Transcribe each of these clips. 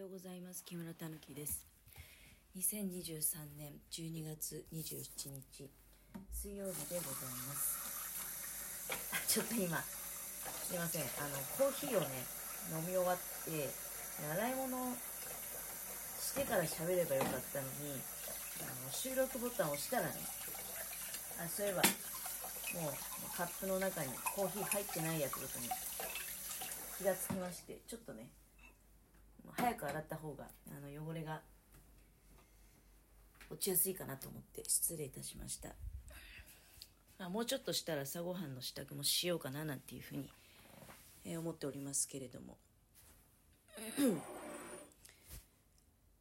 ようございます。木村たぬきです。2023年12月27日水曜日でございます。ちょっと今すいません。あのコーヒーをね飲み終わって洗い物してから喋ればよかったのにあの収録ボタンを押したらねあそういえばもうカップの中にコーヒー入ってないやつことに気がつきましてちょっとね早く洗った方があの汚れが落ちやすいかなと思って失礼いたしました、あ、もうちょっとしたら朝ごはんの支度もしようかななんていうふうに、えー、思っておりますけれども。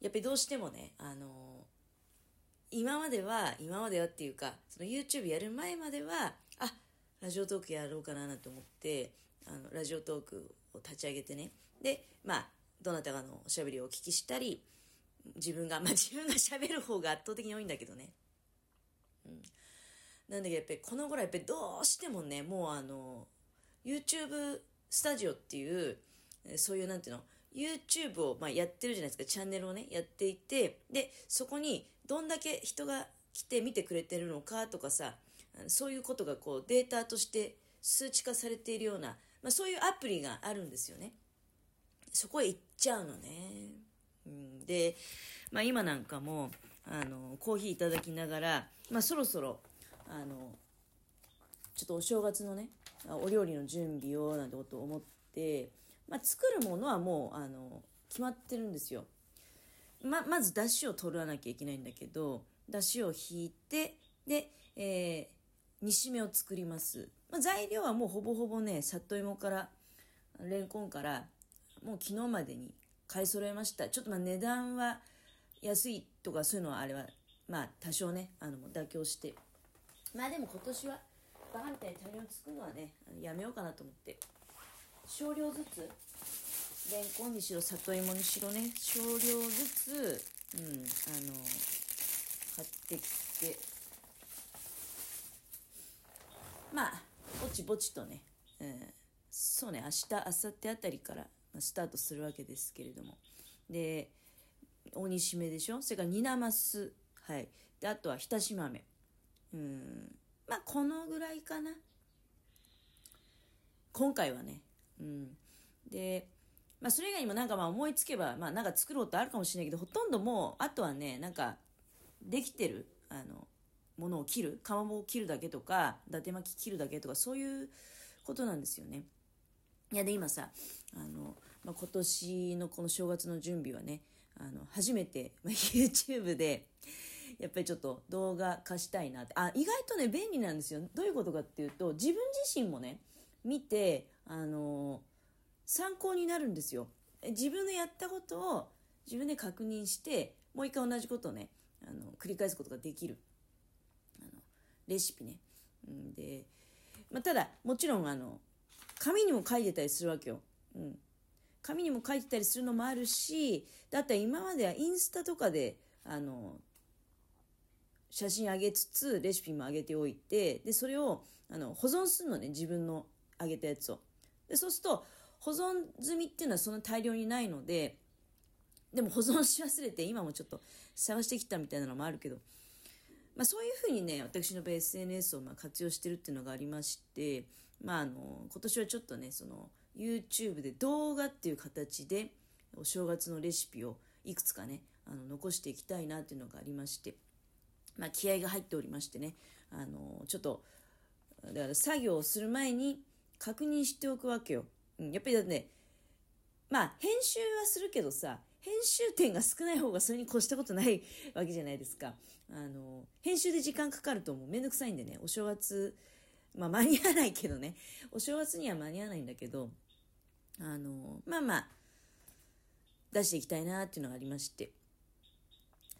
やっぱりどうしてもねあのー、今までは今まではっていうかその YouTube やる前まではあラジオトークやろうかななんて思ってあのラジオトークを立ち上げてね。でまあどなたかのおしゃべりをお聞きしたり、自分が、まあ自分が喋る方が圧倒的に多いんだけどね。うん。なんだけどやっぱりこの頃やっぱりどうしてもね、もうあの、YouTube スタジオっていう、そういうなんていうの、YouTube をまあやってるじゃないですか、チャンネルをね、やっていて、で、そこにどんだけ人が来て見てくれてるのかとかさ、そういうことがこうデータとして数値化されているような、まあ、そういうアプリがあるんですよね。そこへ行っちゃうのね。うん、で、まあ、今なんかもあのコーヒーいただきながら、まあ、そろそろあのちょっとお正月のねお料理の準備をなんてことを思って、まあ、作るものはもうあの決まってるんですよ。ままずだしを取らなきゃいけないんだけどだしを引いてで、えー、煮しめを作ります、まあ、材料はもうほぼほぼね里芋からレンコンからもう昨日までに買い揃えました。ちょっとまあ値段は安いとかそういうのはあれは、まあ多少ね、あの妥協して。まあでも今年はバカみたいに大量に作るのはね、やめようかなと思って。少量ずつ、レンコンにしろ、里芋にしろね、少量ずつ、うん、あの、買ってきて、まあ、ぼちぼちとね、うん、そうね、明日、明後日あたりから、スタートするわけですけれども。で、鬼しめでしょ？それから煮なます。はい。で、あとは浸し豆。うん。まあ、このぐらいかな。今回はね。うん。で、まあ、それ以外にもなんかまあ思いつけば、まあ、なんか作ろうってあるかもしれないけど、ほとんどもう、あとはね、なんか、できてる、あの、ものを切る、かまぼを切るだけとか、伊達巻き切るだけとか、そういうことなんですよね。いやで今さあの、まあ、今年のこの正月の準備はねあの初めて、まあ、YouTube でやっぱりちょっと動画化したいなって。あ意外とね便利なんですよ。どういうことかっていうと自分自身もね見てあの参考になるんですよ。自分のやったことを自分で確認してもう一回同じことをねあの繰り返すことができる。あのレシピね、うん、で、まあ、ただもちろんあの紙にも書いてたりするわけよ。うん。紙にも書いてたりするのもあるし、だったら今まではインスタとかで、あの、写真上げつつ、レシピも上げておいて、で、それを、あの、保存するのね、自分の上げたやつを。で、そうすると、保存済みっていうのはそんな大量にないので、でも保存し忘れて、今もちょっと探してきたみたいなのもあるけど、まあそういうふうにね、私の SNS をま活用してるっていうのがありまして、まあ、あの今年はちょっとねその YouTube で動画っていう形でお正月のレシピをいくつかねあの残していきたいなっていうのがありまして、まあ、気合が入っておりましてねあのちょっとだから作業をする前に確認しておくわけよ。うん、やっぱりだってねまあ編集はするけどさ編集点が少ない方がそれに越したことないわけじゃないですか。あの編集で時間かかるともうめんどくさいんでねお正月まあ間に合わないけどね、お正月には間に合わないんだけど、あの、まあまあ、出していきたいなっていうのがありまして。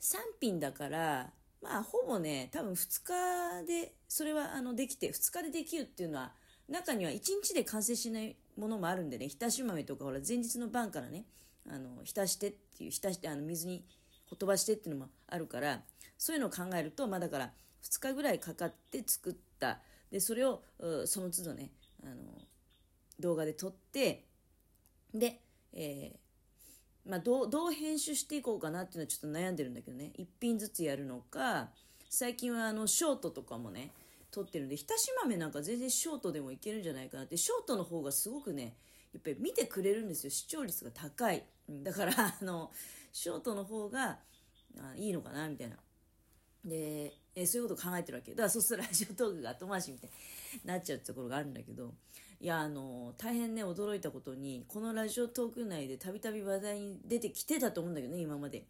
3品だから、まあほぼね、多分2日で、それはあのできて、2日でできるっていうのは、中には1日で完成しないものもあるんでね、浸し豆とかほら前日の晩からね、あの、浸してっていう、浸してあの水にほとばしてっていうのもあるから、そういうのを考えると、まあだから2日ぐらいかかって作ったでそれをその都度ねあの動画で撮ってで、えまあ、どうどう編集していこうかなっていうのはちょっと悩んでるんだけどね。1品ずつやるのか最近はあのショートとかもね撮ってるんでひたし豆なんか全然ショートでもいけるんじゃないかなって。ショートの方がすごくねやっぱり見てくれるんですよ。視聴率が高い。だからあのショートの方があいいのかなみたいな。でえそういうこと考えてるわけだからそうするとラジオトークが後回しみたいになっちゃうところがあるんだけどいやあの大変ね驚いたことにこのラジオトーク内でたびたび話題に出てきてたと思うんだけどね今まで。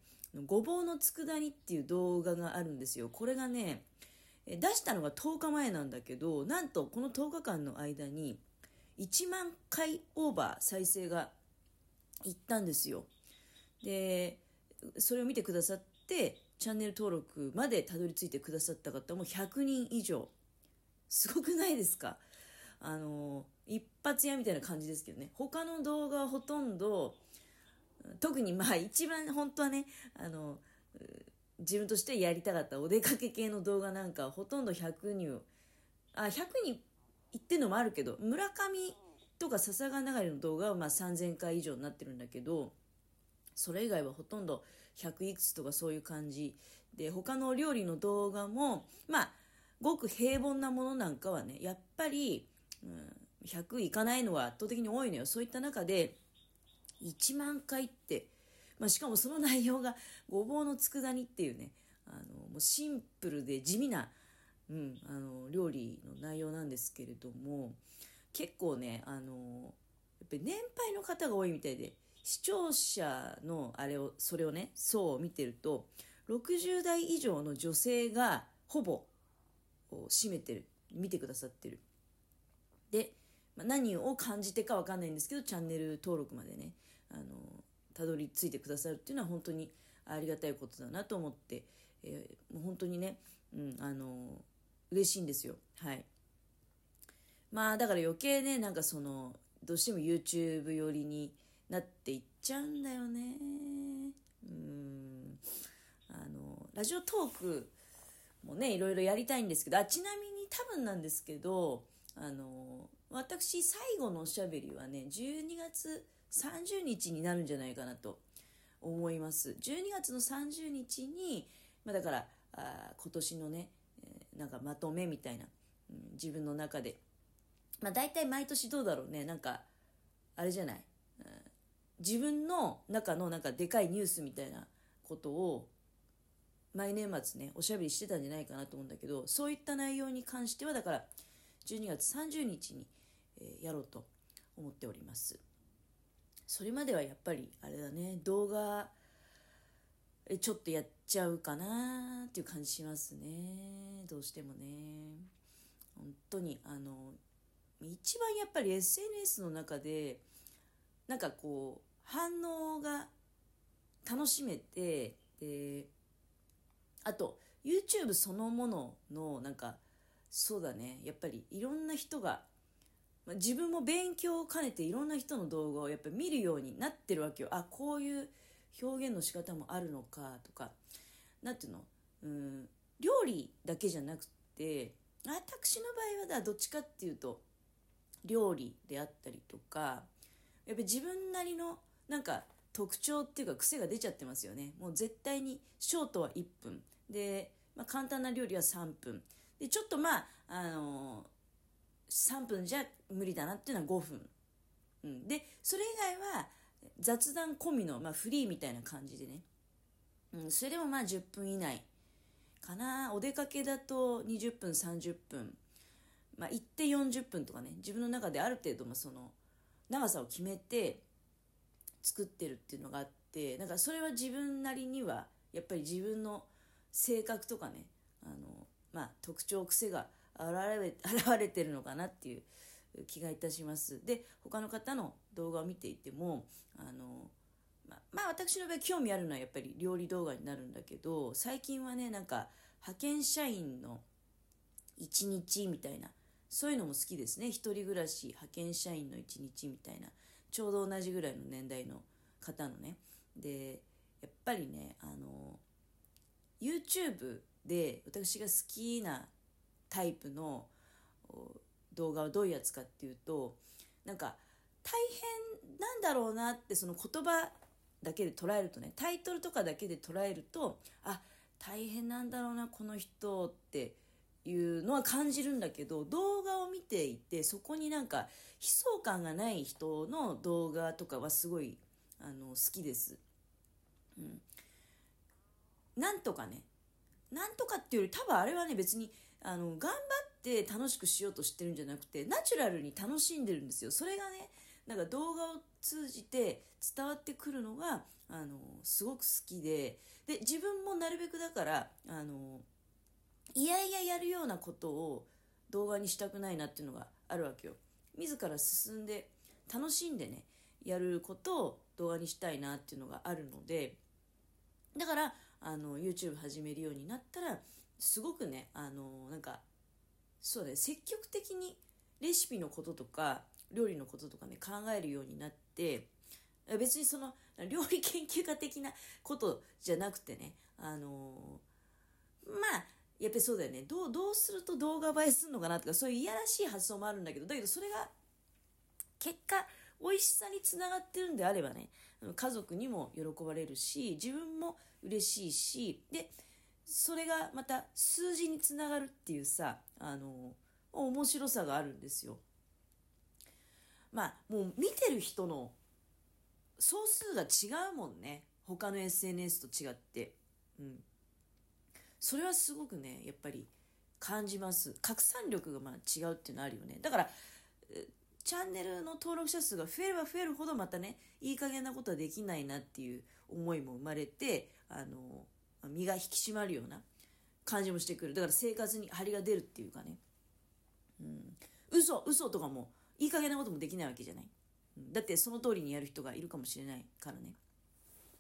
ごぼうの佃煮っていう動画があるんですよ。これがね出したのが10日前なんだけどなんとこの10日間の間に1万回オーバー再生がいったんですよ。でそれを見てくださってチャンネル登録までたどり着いてくださった方も100人以上。すごくないですか？あの一発屋みたいな感じですけどね。他の動画はほとんど特にまあ一番本当はねあの自分としてやりたかったお出かけ系の動画なんかほとんど100人あ100人いってんのもあるけど村上とか笹川流れの動画はまあ3000回以上になってるんだけどそれ以外はほとんど100いくつとかそういう感じ。で他の料理の動画もまあごく平凡なものなんかはねやっぱり、うん、100いかないのは圧倒的に多いのよ。そういった中で1万回って、まあ、しかもその内容がごぼうの佃煮っていうねあのもうシンプルで地味な、うん、あの料理の内容なんですけれども結構ねあのやっぱり年配の方が多いみたいで視聴者のあれをそれをね層を見てると60代以上の女性がほぼ占めてる見てくださってる。で、まあ、何を感じてか分かんないんですけどチャンネル登録までねあのたどり着いてくださるっていうのは本当にありがたいことだなと思って、えー、もう本当にね、うん、あの嬉しいんですよ。はい。まあだから余計ねなんかそのどうしても YouTube 寄りになっていっちゃうんだよね。うん。あのラジオトークもねいろいろやりたいんですけどあちなみに多分なんですけどあの私最後のおしゃべりはね12月30日になるんじゃないかなと思います。12月の30日に、まあ、だからあ今年のね、えー、なんかまとめみたいな、うん、自分の中で。まあ大体毎年どうだろうね。なんかあれじゃない、自分の中のなんかでかいニュースみたいなことを毎年末ねおしゃべりしてたんじゃないかなと思うんだけどそういった内容に関してはだから12月30日に、えー、やろうと思っております。それまではやっぱりあれだね動画ちょっとやっちゃうかなっていう感じしますね。どうしてもね。本当にあの一番やっぱり SNS の中でなんかこう反応が楽しめてであと YouTube そのもののなんかそうだね。やっぱりいろんな人が、まあ、自分も勉強を兼ねていろんな人の動画をやっぱり見るようになってるわけよ。あこういう表現の仕方もあるのかとか。何ていうの？うん料理だけじゃなくて私の場合はだどっちかっていうと料理であったりとかやっぱり自分なりのなんか特徴っていうか癖が出ちゃってますよね。もう絶対にショートは1分。で、まあ、簡単な料理は3分。でちょっとまああのー、3分じゃ無理だなっていうのは5分、うん、でそれ以外は雑談込みの、まあ、フリーみたいな感じでね、うん、それでもまあ10分以内かな。お出かけだと20分30分。まあ行って40分とかね。自分の中である程度もその長さを決めて作ってるっていうのがあってなんかそれは自分なりにはやっぱり自分の性格とかねあの、まあ、特徴癖が現れ 現れてるのかなっていう気がいたします。で他の方の動画を見ていてもあのままあ私の場合興味あるのはやっぱり料理動画になるんだけど最近はねなんか派遣社員の一日みたいなそういうのも好きですね。一人暮らし派遣社員の一日みたいな。ちょうど同じぐらいの年代の方のね。でやっぱりねあの YouTube で私が好きなタイプの動画はどういうやつかっていうとなんか大変なんだろうなってその言葉だけで捉えるとねタイトルとかだけで捉えるとあ大変なんだろうなこの人っていうのは感じるんだけど動画を見ていてそこになんか悲壮感がない人の動画とかはすごいあの好きです。うん、なんとかね。なんとかっていうより多分あれはね別にあの頑張って楽しくしようとしてるんじゃなくてナチュラルに楽しんでるんですよ。それがねなんか動画を通じて伝わってくるのがあのすごく好きで。で自分もなるべくだからあのいやいややるようなことを動画にしたくないなっていうのがあるわけよ。自ら進んで楽しんでねやることを動画にしたいなっていうのがあるのでだからあの YouTube 始めるようになったらすごくねあのなんかそうだね積極的にレシピのこととか料理のこととかね考えるようになって別にその料理研究家的なことじゃなくてねあのまあやっぱりそうだよねどうどうすると動画映えするのかなとかそういういやらしい発想もあるんだけどだけどそれが結果美味しさにつながってるんであればね家族にも喜ばれるし自分も嬉しいしでそれがまた数字につながるっていうさあの面白さがあるんですよ。まあもう見てる人の総数が違うもんね他の SNS と違って。うんそれはすごくねやっぱり感じます。拡散力がまあ違うっていうのあるよね。だからチャンネルの登録者数が増えれば増えるほどまたねいい加減なことはできないなっていう思いも生まれてあの身が引き締まるような感じもしてくる。だから生活に張りが出るっていうかね。うん。嘘嘘とかもいい加減なこともできないわけじゃない。だってその通りにやる人がいるかもしれないからね。